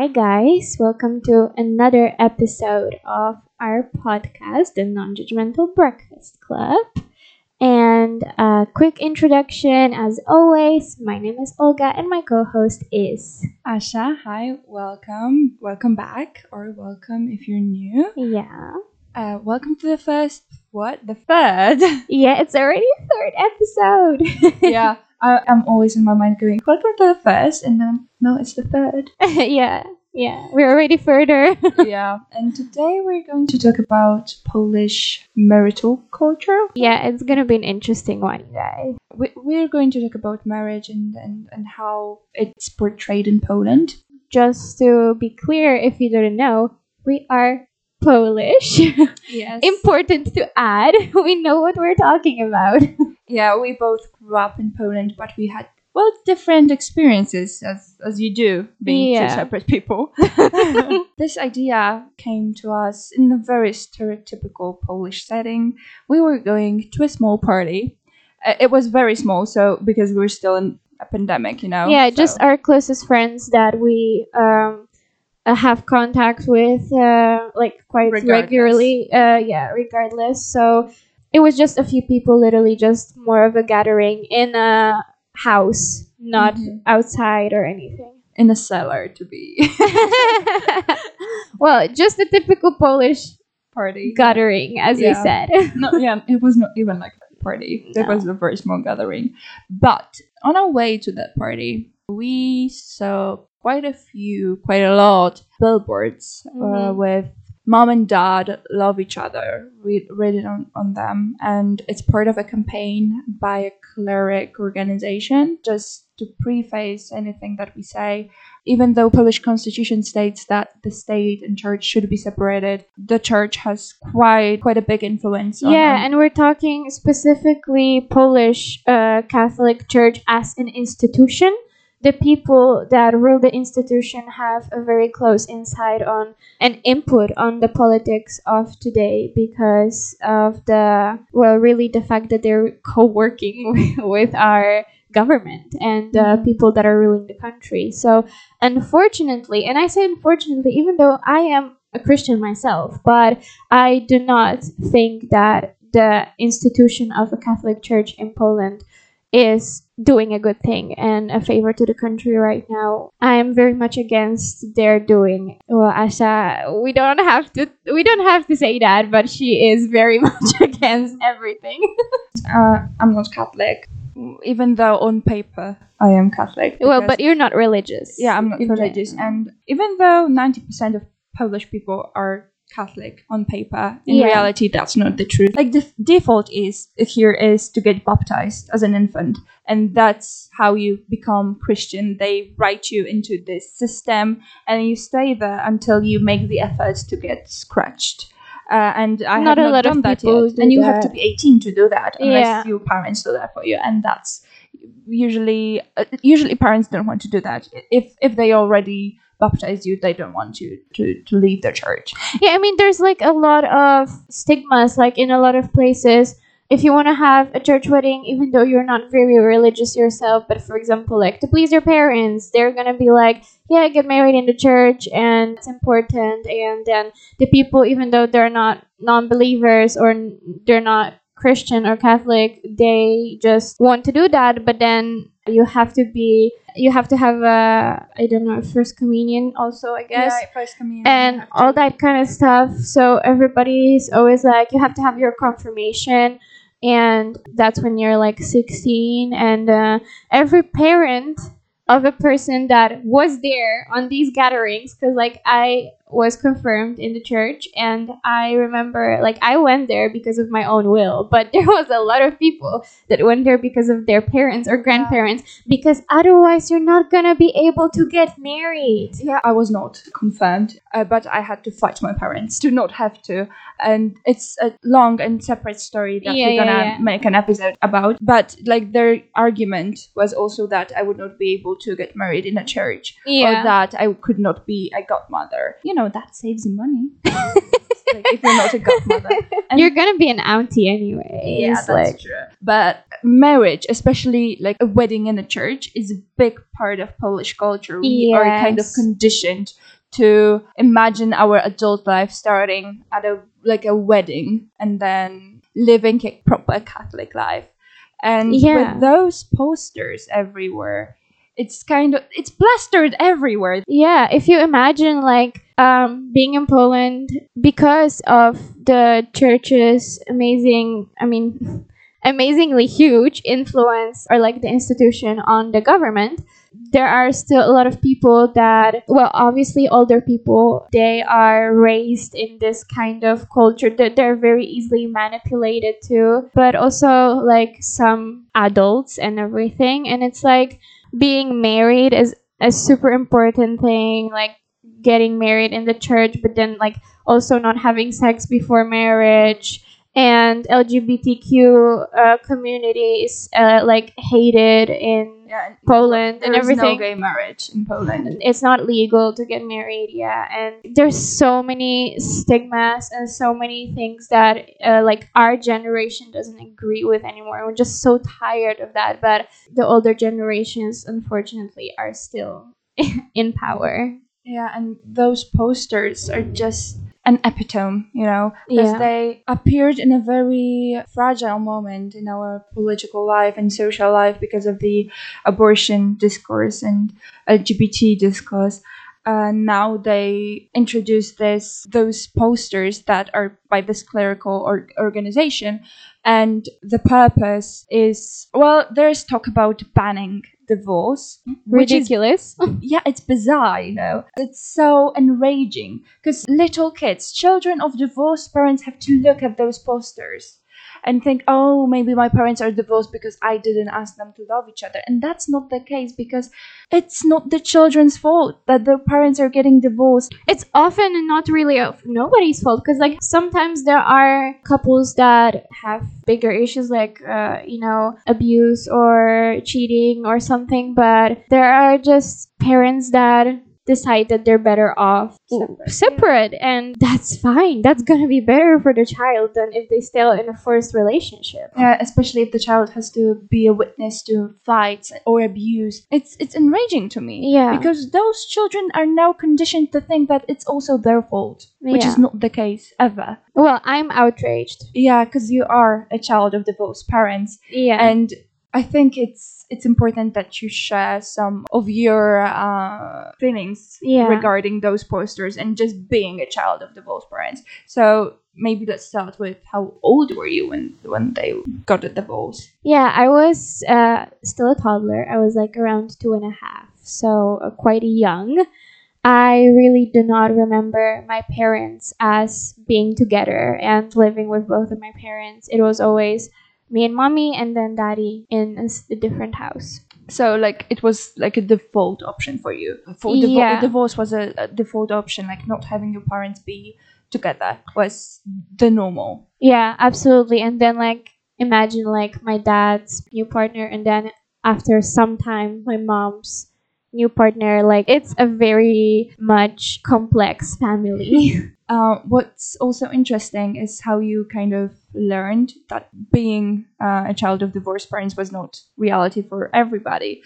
Hi, guys. Welcome to another episode of our podcast, the Non Judgmental Breakfast Club. And a quick introduction as always, my name is Olga, and my co host is. Asha, hi, welcome, welcome back, or welcome if you're new. Yeah. Uh, welcome to the first, what? The third? Yeah, it's already third episode. yeah, I, I'm always in my mind going, welcome to the first, and then, no, it's the third. yeah, yeah, we're already further. yeah, and today we're going to talk about Polish marital culture. yeah, it's gonna be an interesting one, guys. We, we're going to talk about marriage and, and, and how it's portrayed in Poland. Just to be clear, if you didn't know, we are Polish. Yes. Important to add, we know what we're talking about. yeah, we both grew up in Poland, but we had well different experiences as as you do being Yeah. two separate people. this idea came to us in a very stereotypical Polish setting. We were going to a small party. Uh, It was very small, so because we were still in a pandemic, you know. yeah, so- just our closest friends that we um uh, have contact with uh like quite Regardless. regularly. Uh yeah, regardless. So it was just a few people literally just more of a gathering in a house, not Mhm. outside or anything. in a cellar to be well, just a typical Polish party. gathering, as you said. no, yeah, it was not even like a party. It was a very small gathering. But on our way to that party, we saw quite a few, quite a lot billboards uh, Mhm. with mom and dad love each other read, written on, on them and it's part of a campaign by a cleric organization just to preface anything that we say even though polish constitution states that the state and church should be separated the church has quite quite a big influence on, yeah, on- and we're talking specifically Polish uh, Catholic Church as an institution. The people that rule the institution have a very close insight on and input on the politics of today because of the, well, really the fact that they're co working with our government and uh, people that are ruling the country. So, unfortunately, and I say unfortunately, even though I am a Christian myself, but I do not think that the institution of a Catholic Church in Poland is doing a good thing and a favor to the country right now. I am very much against their doing. Well, Asha, we don't have to we don't have to say that, but she is very much against everything. uh, i'm not catholic even though on paper i am catholic well, but you're not religious. yeah i'm not religious and even though 90% of polish people are catholic on paper in Yeah. reality that's not the truth like the f- default is here is to get baptized as an infant and that's how you become christian they write you into this system and you stay there until you make the effort to get scratched uh, and I Not have a not lot of done that people yet. And you have to be 18 to do that, unless Yeah. your parents do that for you. And that's usually uh, usually parents don't want to do that. If if they already baptized you, they don't want you to to leave the church. Yeah, I mean, there's like a lot of stigmas, like in a lot of places. If you want to have a church wedding, even though you're not very religious yourself, but for example, like to please your parents, they're gonna be like, yeah, get married in the church, and it's important. And then the people, even though they're not non believers or they're not Christian or Catholic, they just want to do that, but then you have to be, you have to have a, I don't know, first communion also, I guess first communion and all that kind of stuff. So everybody's always like, you have to have your confirmation, and that's when you're like 16. And uh, every parent of a person that was there on these gatherings, because like I was confirmed in the church, and I remember like I went there because of my own will, but there was a lot of people that went there because of their parents or grandparents, because otherwise you're not gonna be able to get married. Yeah, I was not confirmed, uh, but I had to fight my parents to not have to. And it's a long and separate story that Yeah, we're gonna yeah. make an episode about. But like their argument was also that I would not be able to get married in a church, Yeah. or that I could not be a godmother. You know, that saves you money. like if you're not a godmother. And- You're gonna be an auntie anyway. yeah, that's like true. But marriage, especially like a wedding in a church, is a big part of Polish culture. We are kind of conditioned to imagine our adult life starting at a like a wedding and then living a proper Catholic life. And Yeah. with those posters everywhere, it's kind of it's plastered everywhere. yeah, if you imagine like um being in Poland because of the church's amazing I mean amazingly huge influence or like the institution on the government there are still a lot of people that well obviously older people they are raised in this kind of culture that they're very easily manipulated too but also like some adults and everything and it's like being married is a super important thing like getting married in the church but then like also not having sex before marriage and lgbtq uh, community is uh, like hated in Yeah, and Poland and there is no everything. gay marriage in Poland. it's not legal to get married yeah and there's so many stigmas and so many things that uh, like our generation doesn't agree with anymore we're just so tired of that but the older generations unfortunately are still in power Yeah, and those posters are just an epitome, you know, because Yeah. they appeared in a very fragile moment in our political life and social life because of the abortion discourse and LGBT discourse. Uh, now they introduce this those posters that are by this clerical or organization, and the purpose is well, there's talk about banning divorce, which is ridiculous yeah, it's bizarre, you know. It's so enraging because little kids, children of divorced parents, have to look at those posters and think, oh, maybe my parents are divorced because I didn't ask them to love each other. And that's not the case because it's not the children's fault that their parents are getting divorced. it's often not really nobody's fault because like sometimes there are couples that have bigger issues like uh, you know abuse or cheating or something but there are just parents that decide that they're better off Separate, separate and that's fine that's gonna be better for the child than if they stay in a forced relationship Yeah, especially if the child has to be a witness to fights or abuse. It's it's enraging to me. Yeah. Because those children are now conditioned to think that it's also their fault, which is not the case ever. well i'm outraged Yeah, because you are a child of divorced parents, yeah and I think it's it's important that you share some of your uh, feelings Yeah. regarding those posters and just being a child of divorced parents. So maybe let's start with how old were you when when they got a divorce? Yeah, I was uh, still a toddler. I was like around two and a half, so uh, quite young. I really do not remember my parents as being together and living with both of my parents. It was always me and mommy, and then daddy in a different house. So like it was like a default option for you. For divo- Yeah. divorce was a, a default option, like not having your parents be together was the normal. Yeah, absolutely. And then like imagine like my dad's new partner, and then after some time, my mom's new partner. Like it's a very much complex family. Uh, what's also interesting is how you kind of learned that being uh, a child of divorced parents was not reality for everybody.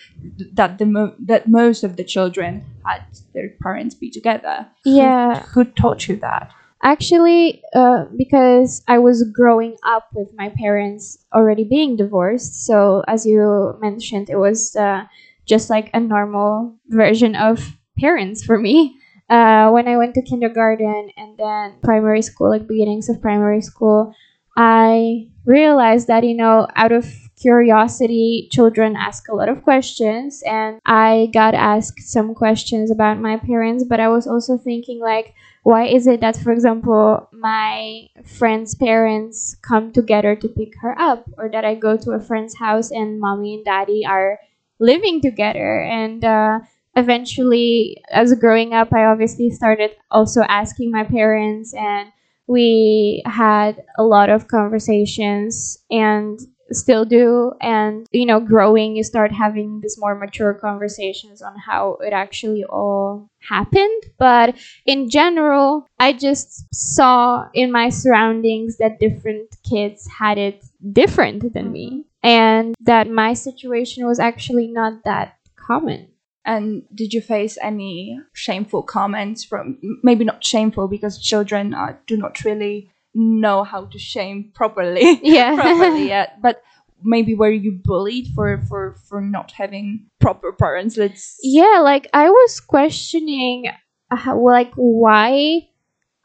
That the mo- that most of the children had their parents be together. Who- Yeah. who, taught you that? Actually, uh, because I was growing up with my parents already being divorced, so as you mentioned, it was uh, just like a normal version of parents for me. Uh, when I went to kindergarten and then primary school, like beginnings of primary school, I realized that, you know, out of curiosity, children ask a lot of questions, and I got asked some questions about my parents, but I was also thinking, like, why is it that for example my friend's parents come together to pick her up or that i go to a friend's house and mommy and daddy are living together? And uh, eventually as growing up i obviously started also asking my parents and we had a lot of conversations and still do. And you know growing you start having these more mature conversations on how it actually all happened. But in general i just saw in my surroundings that different kids had it different than me. Mm-hmm. And that my situation was actually not that common And did you face any shameful comments from maybe not shameful because children uh, do not really know how to shame properly yeah properly yet, but maybe were you bullied for for for not having proper parents? Let's yeah like i was questioning how, like why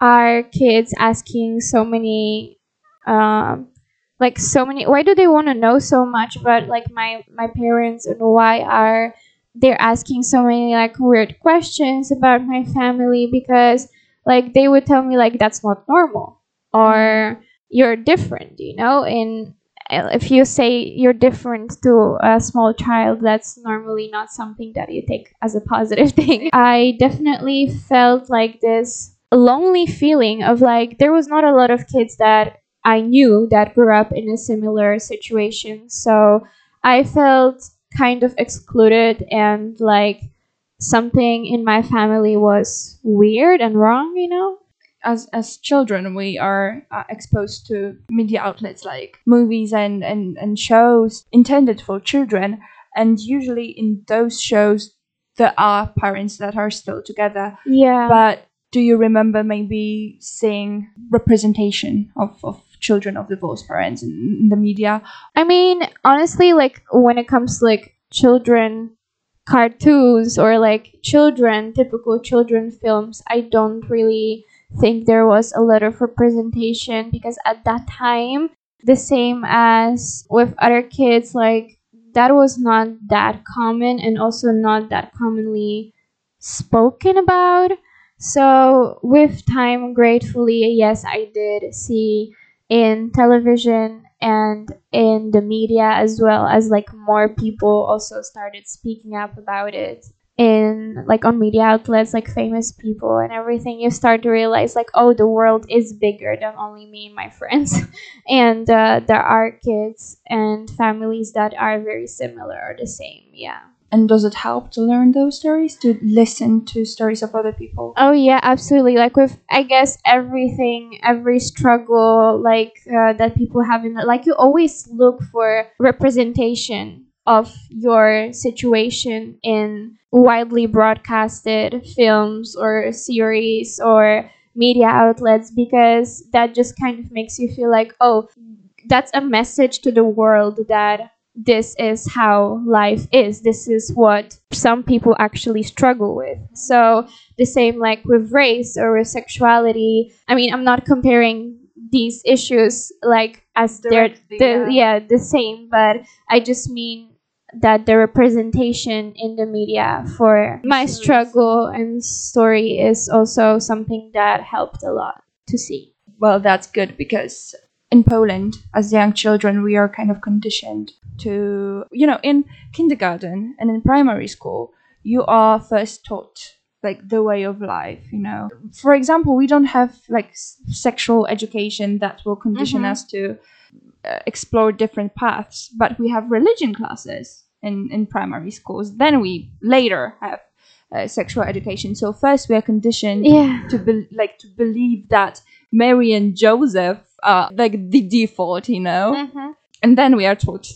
are kids asking so many um like so many why do they want to know so much about like my my parents and why are they asking so many like weird questions about my family because like they would tell me like that's not normal or you're different you know and uh, if you say you're different to a small child, that's normally not something that you take as a positive thing. I definitely felt like this lonely feeling of like there was not a lot of kids that I knew that grew up in a similar situation. So I felt kind of excluded and like something in my family was weird and wrong, you know? as as children we are uh, exposed to media outlets like movies and, and and shows intended for children and usually in those shows there are parents that are still together Yeah. but do you remember maybe seeing representation of, of children of divorced parents in, the media I mean, honestly, like when it comes to like children cartoons or like children, typical children films, I don't really think there was a lot of representation because at that time, the same as with other kids, like that was not that common and also not that commonly spoken about. So, with time, gratefully, yes, I did see in television and in the media as well as like more people also started speaking up about it in like on media outlets like famous people and everything. You start to realize like oh the world is bigger than only me and my friends. And uh, there are kids and families that are very similar or the same yeah and does it help to learn those stories to listen to stories of other people Oh yeah, absolutely. Like with I guess everything, every struggle like uh, that people have in like you always look for representation of your situation in widely broadcasted films or series or media outlets because that just kind of makes you feel like oh that's a message to the world that this is how life is. This is what some people actually struggle with. So the same like with race or with sexuality i mean i'm not comparing these issues like as they're the, yeah. yeah the same but i just mean that the representation in the media for my struggle and story is also something that helped a lot to see. Well that's good because in poland as young children we are kind of conditioned to you know in kindergarten and in primary school you are first taught like the way of life you know. For example we don't have like s- sexual education that will condition Mhm. us to uh, explore different paths but we have religion classes in in primary schools. Then we later have uh, sexual education. So first we are conditioned yeah. to be- like to believe that Mary and Joseph are like the default, you know. Mhm. And then we are taught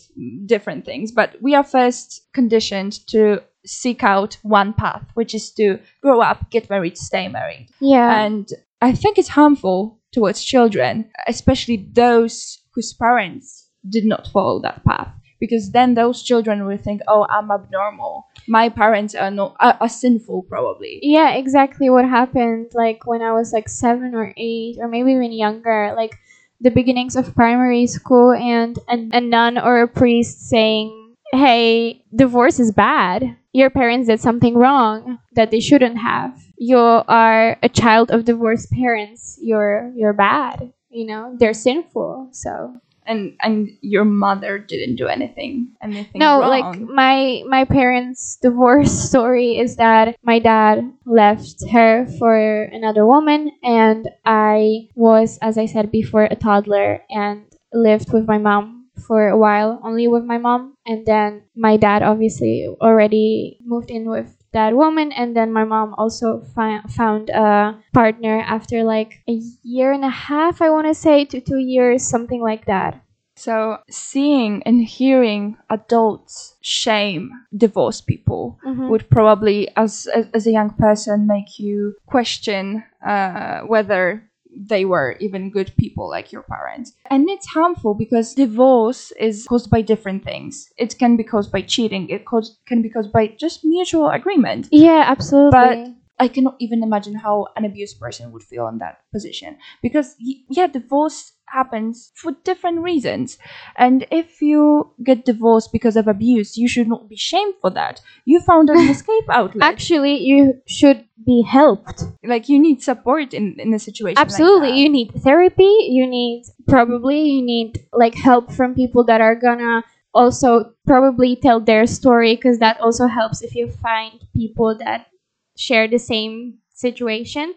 different things, but we are first conditioned to seek out one path, which is to grow up, get married, stay married. yeah And I think it's harmful towards children, especially those whose parents did not follow that path. Because then those children will think, "Oh, I'm abnormal. My parents are no are, are sinful, probably." yeah exactly what happened like when i was like seven or eight or maybe even younger like the beginnings of primary school and a, a nun or a priest saying hey divorce is bad. Your parents did something wrong that they shouldn't have. You are a child of divorced parents. You're you're bad. You know they're sinful. So and and your mother didn't do anything anything no wrong. like my my parents divorce story is that my dad left her for another woman and i was as i said before a toddler and lived with my mom for a while, only with my mom. And then my dad obviously already moved in with that woman. And then my mom also fi- found a partner after like a year and a half, I want to say, to two years, something like that. So seeing and hearing adults shame divorced people Mhm. would probably, as as as a young person, make you question uh, whether they were even good people like your parents. And it's harmful because divorce is caused by different things. It can be caused by cheating. It can be caused by just mutual agreement. Yeah, absolutely. But I cannot even imagine how an abused person would feel in that position because yeah, divorce happens for different reasons. And if you get divorced because of abuse, you should not be shamed for that. You found an escape outlet. Actually, you should be helped. like you need support in in a situation. like Absolutely. that. you need therapy. You need probably you need like help from people that are gonna also probably tell their story because that also helps if you find people that share the same situation.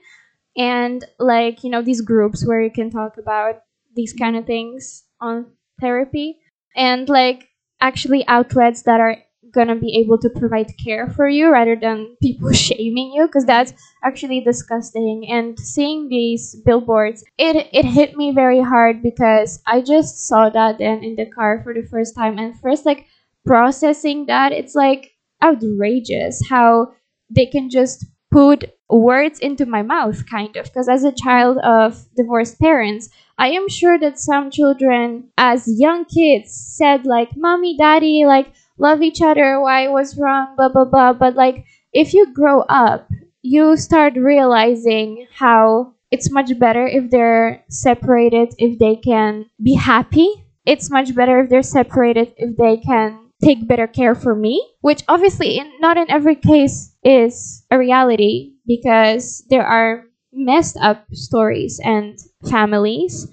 And like you know these groups where you can talk about these kind of things on therapy. And like actually outlets that are gonna be able to provide care for you rather than people shaming you because that's actually disgusting. And seeing these billboards it it hit me very hard because i just saw that then in the car for the first time. And first like processing that it's like outrageous how they can just put words into my mouth kind of. Because as a child of divorced parents i am sure that some children as young kids said like mommy daddy like love each other why was wrong blah blah blah. But like if you grow up you start realizing how it's much better if they're separated if they can be happy. It's much better if they're separated if they can take better care for me which obviously in, not in every case is a reality because there are messed up stories and families.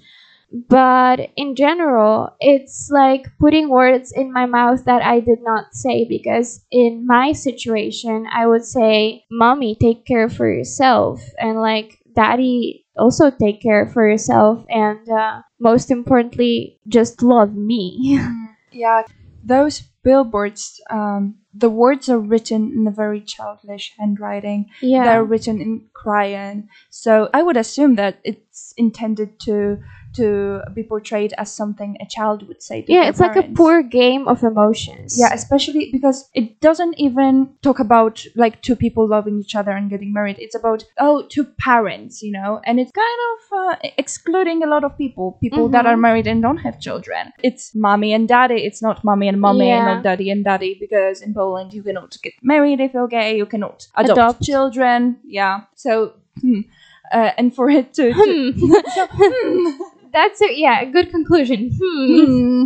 But in general it's like putting words in my mouth that i did not say because in my situation i would say mommy take care for yourself. And like daddy also take care for yourself and uh, most importantly just love me. Yeah, those billboards. Um, the words are written in a very childish handwriting. yeah they're written in crayon so i would assume that it's intended to to be portrayed as something a child would say to yeah it's like a poor game of emotions. Yeah especially because it doesn't even talk about like two people loving each other and getting married. It's about oh two parents you know? And it's kind of uh, excluding a lot of people people that Mhm. are married and don't have children. It's mommy and daddy. It's not mommy and mommy and not daddy and daddy because in poland you cannot get married if you're gay. You cannot adopt, Adopt. children. Yeah. So hmm. uh, and for it to, to Hmm. that's a yeah a good conclusion hmm. Hmm.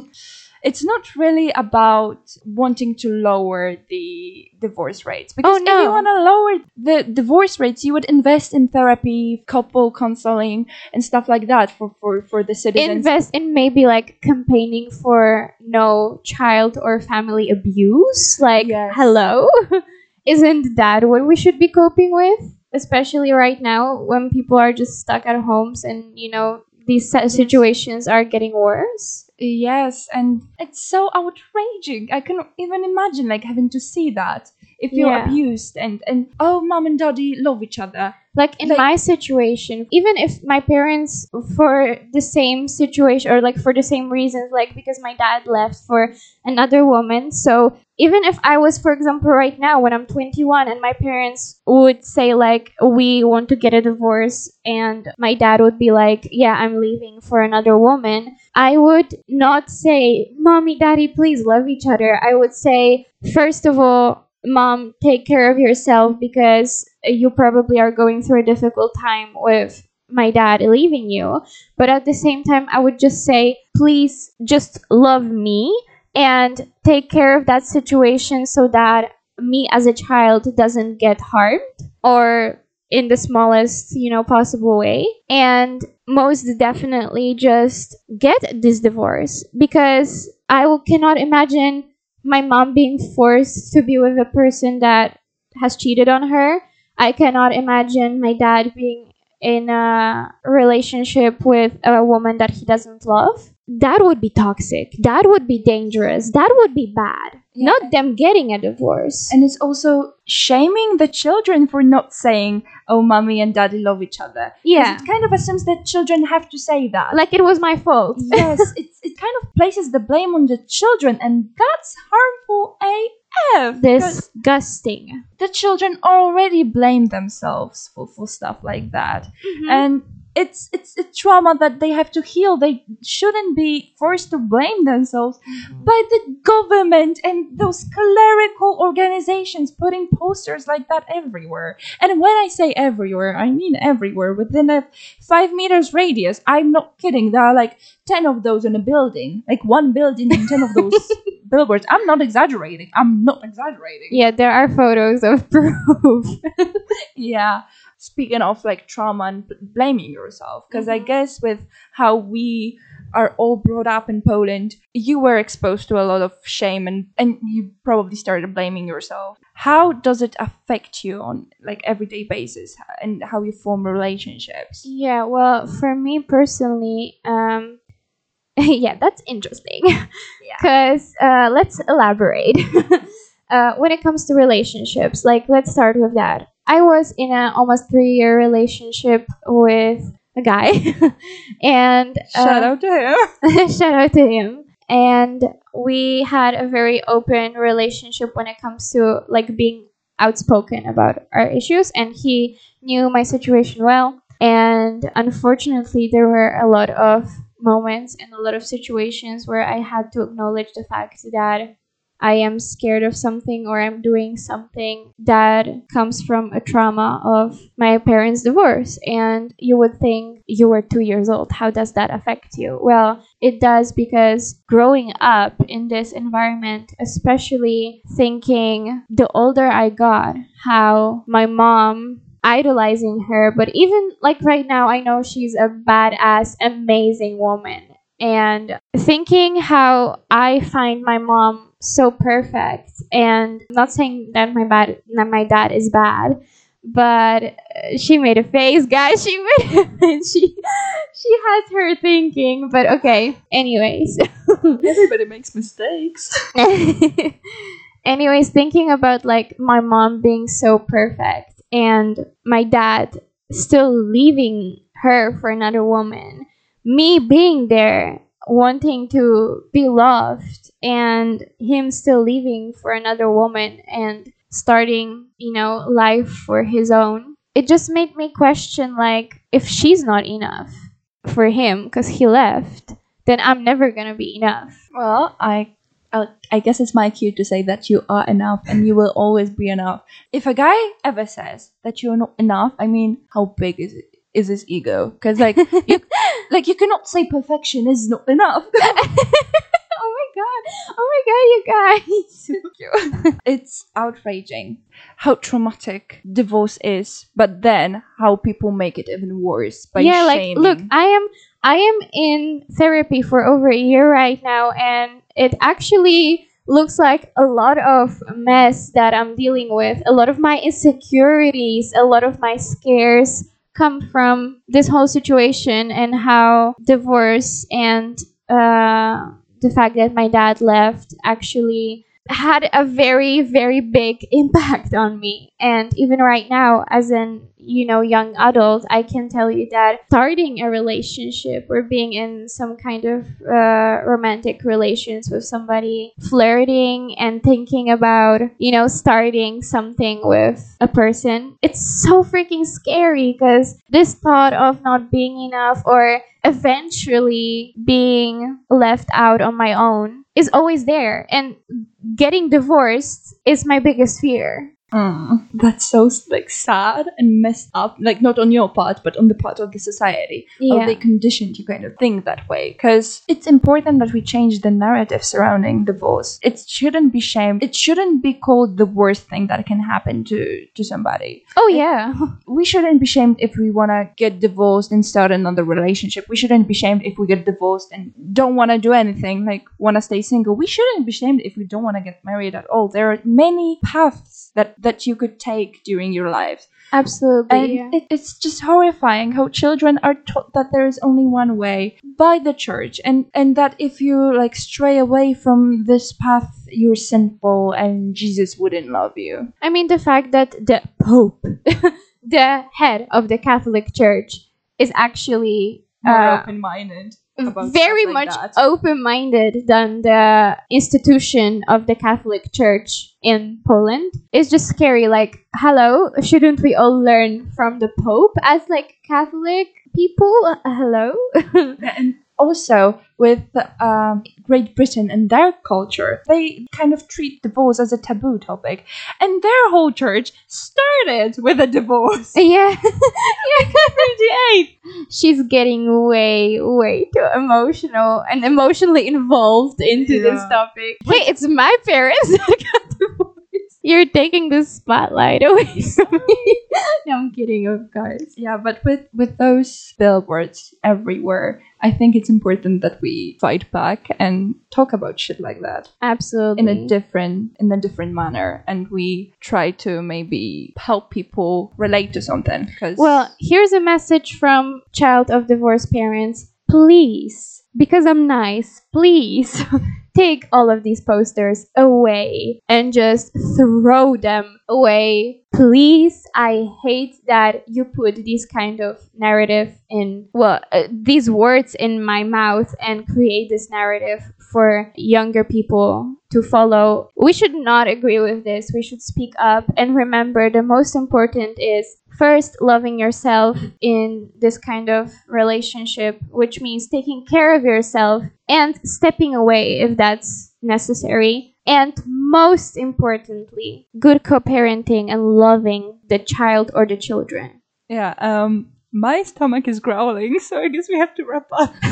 it's not really about wanting to lower the divorce rates because Oh, if you want to lower the divorce rates you would invest in therapy couple counseling and stuff like that for for, for the citizens invest in maybe like campaigning for no child or family abuse like Yes. hello isn't that what we should be coping with especially right now when people are just stuck at homes and you know these si- situations are getting worse? Yes and it's so outraging. I cannot even imagine like having to see that if you're Yeah. abused and and oh mom and daddy love each other. Like in Like- my situation even if my parents for the same situation or like for the same reasons like because my dad left for another woman so even if i was for example right now when i'm 21 and my parents would say like we want to get a divorce and my dad would be like yeah i'm leaving for another woman i would not say mommy daddy please love each other. I would say first of all mom take care of yourself because you probably are going through a difficult time with my dad leaving you. But at the same time i would just say please just love me and take care of that situation so that me as a child doesn't get harmed or in the smallest you know possible way. And most definitely just get this divorce because i cannot imagine my mom being forced to be with a person that has cheated on her. I cannot imagine my dad being in a relationship with a woman that he doesn't love that would be toxic. That would be dangerous. That would be bad. Yeah. Not them getting a divorce. And it's also shaming the children for not saying, "Oh, mommy and daddy love each other yeah. it kind of assumes that children have to say that. Like it was my fault. yes, it's, it kind of places the blame on the children, and that's harmful AF. Disgusting. the children already blame themselves for, for stuff like that. Mm-hmm. and it's it's a trauma that they have to heal. They shouldn't be forced to blame themselves. Mm-hmm. By the government and those clerical organizations putting posters like that everywhere. And when i say everywhere i mean everywhere within a five meters radius. I'm not kidding. There are like 10 of those in a building. Like one building and 10 of those billboards. I'm not exaggerating. I'm not exaggerating. Yeah, there are photos of proof. yeah speaking of like trauma and blaming yourself because i guess with how we are all brought up in poland you were exposed to a lot of shame and and you probably started blaming yourself how does it affect you on like everyday basis and how you form relationships Yeah, well, for me personally, um, yeah, that's interesting. Because uh, let's elaborate. uh, when it comes to relationships, like let's start with that. I was in an almost three year relationship with a guy, and uh, shout out to him shout out to him. And we had a very open relationship when it comes to like being outspoken about our issues, and he knew my situation well. And unfortunately, there were a lot of moments and a lot of situations where I had to acknowledge the fact that I am scared of something or I'm doing something that comes from a trauma of my parents' divorce. And you would think you were two years old. How does that affect you? Well, it does because growing up in this environment, especially thinking the older I got, how my mom idolizing her, but even like right now, I know she's a badass, amazing woman. And thinking how I find my mom so perfect, and I'm not saying that my bad, that my dad is bad, but uh, she made a face, guys. She made, she, she has her thinking. But okay. Anyways, everybody makes mistakes anyways, thinking about like my mom being so perfect and my dad still leaving her for another woman, me being there wanting to be loved and him still leaving for another woman and starting, you know, life for his own. It just made me question like if she's not enough for him because he left, then I'm never gonna be enough. well i I'll- guess it's my cue to say that you are enough and you will always be enough. If a guy ever says that you're not enough, I mean, how big is it? Is his ego? Because like you, like you cannot say perfection is not enough. oh my god! Oh my god, you guys! it's outraging how traumatic divorce is, but then how people make it even worse by yeah, like look, I am I am in therapy for over a year right now, and it actually looks like a lot of mess that I'm dealing with. A lot of my insecurities, a lot of my scares come from this whole situation and how divorce and uh, the fact that my dad left actually had a very very big impact on me. And even right now as an you know young adult i can tell you that starting a relationship or being in some kind of uh, romantic relations with somebody flirting and thinking about you know starting something with a person it's so freaking scary because this thought of not being enough or eventually being left out on my own is always there. And getting divorced is my biggest fear Mm, that's so like sad and messed up. Like not on your part, but on the part of the society. How they conditioned you kind of think that way. Because it's important that we change the narrative surrounding divorce. It shouldn't be shamed. It shouldn't be called the worst thing that can happen to to somebody. oh yeah We shouldn't be shamed if we wanna get divorced and start another relationship. We shouldn't be shamed if we get divorced and don't wanna do anything. Like wanna stay single. We shouldn't be shamed if we don't wanna get married at all. There are many paths that that you could take during your lives. Absolutely. And yeah. it, it's just horrifying how children are taught that there is only one way by the church, and and that if you like stray away from this path, you're sinful, and Jesus wouldn't love you. I mean, the fact that the Pope, the head of the Catholic Church, is actually uh, open-minded. Very much open-minded than the institution of the Catholic Church in Poland It's just scary. Like, hello, shouldn't we all learn from the Pope as like Catholic people? Uh, hello. and also with um, Great Britain and their culture, they kind of treat divorce as a taboo topic, and their whole church started with a divorce. yeah. Thirty-eight. She's getting way, way too emotional and emotionally involved into this Yeah. topic. Hey, it's my parents that got divorced. You're taking the spotlight away from me. no, I'm kidding, of course. Yeah, but with with those billboards everywhere, I think it's important that we fight back and talk about shit like that Absolutely. in a different in a different manner, and we try to maybe help people relate to something. Because Well, here's a message from child of divorced parents. Please, because I'm nice, please take all of these posters away and just throw them away. Please, I hate that you put this kind of narrative in, well, uh, these words in my mouth and create this narrative for younger people to follow. We should not agree with this. We should speak up and remember the most important is first loving yourself in this kind of relationship, which means taking care of yourself and stepping away if that's necessary. And most importantly, good co parenting and loving the child or the children. yeah, um, my stomach is growling, so I guess we have to wrap up.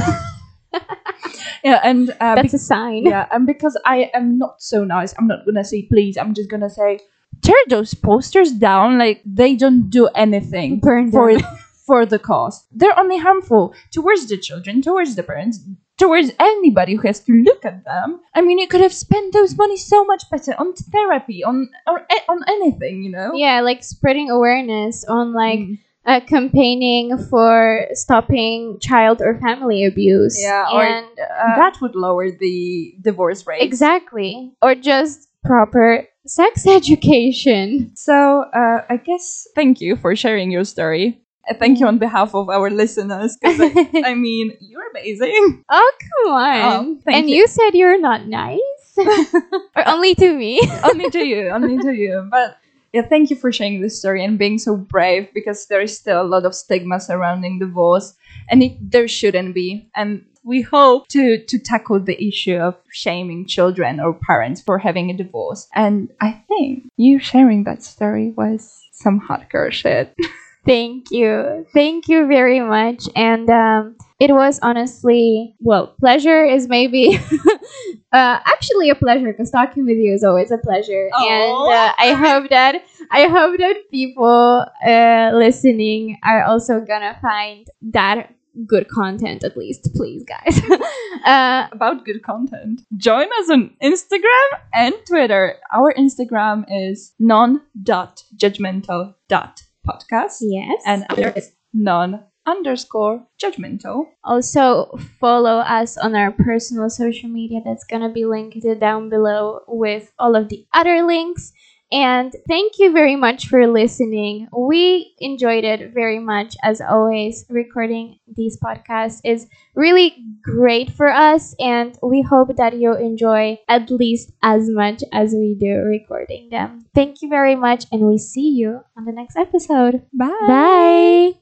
yeah, and uh, That's a sign. yeah, and because I am not so nice, I'm not gonna say please. I'm just gonna say tear those posters down. Like they don't do anything Burn for them. for the cause. They're only harmful towards the children, towards the parents, towards anybody who has to look at them. I mean, you could have spent those money so much better on therapy, on or on anything, you know. Yeah, like spreading awareness on like Mm. uh, campaigning for stopping child or family abuse. Yeah, and uh, that would lower the divorce rate. exactly, or just proper sex education. So uh, I guess thank you for sharing your story. Uh, Thank you on behalf of our listeners. 'cause I, I mean, you're amazing. Oh come on! Oh, and you. you. said you're not nice, or only to me. only to you, only to you. But yeah, thank you for sharing this story and being so brave because there is still a lot of stigma surrounding divorce, and it, there shouldn't be. And we hope to to tackle the issue of shaming children or parents for having a divorce. And I think you sharing that story was some hardcore shit. Thank you. Thank you very much. And um, it was honestly, well, pleasure is maybe uh, actually a pleasure because talking with you is always a pleasure. Aw. And uh, I hope that I hope that people uh, listening are also gonna find that good content at least, please, guys. uh, about good content. Join us on Instagram and Twitter. Our Instagram is non.judgmental.podcast yes. and there is non underscore judgmental. Also, follow us on our personal social media. That's gonna be linked down below with all of the other links. And thank you very much for listening. We enjoyed it very much, as always. Recording these podcasts is really great for us, and we hope that you enjoy at least as much as we do recording them. Thank you very much, and we see you on the next episode. Bye. Bye.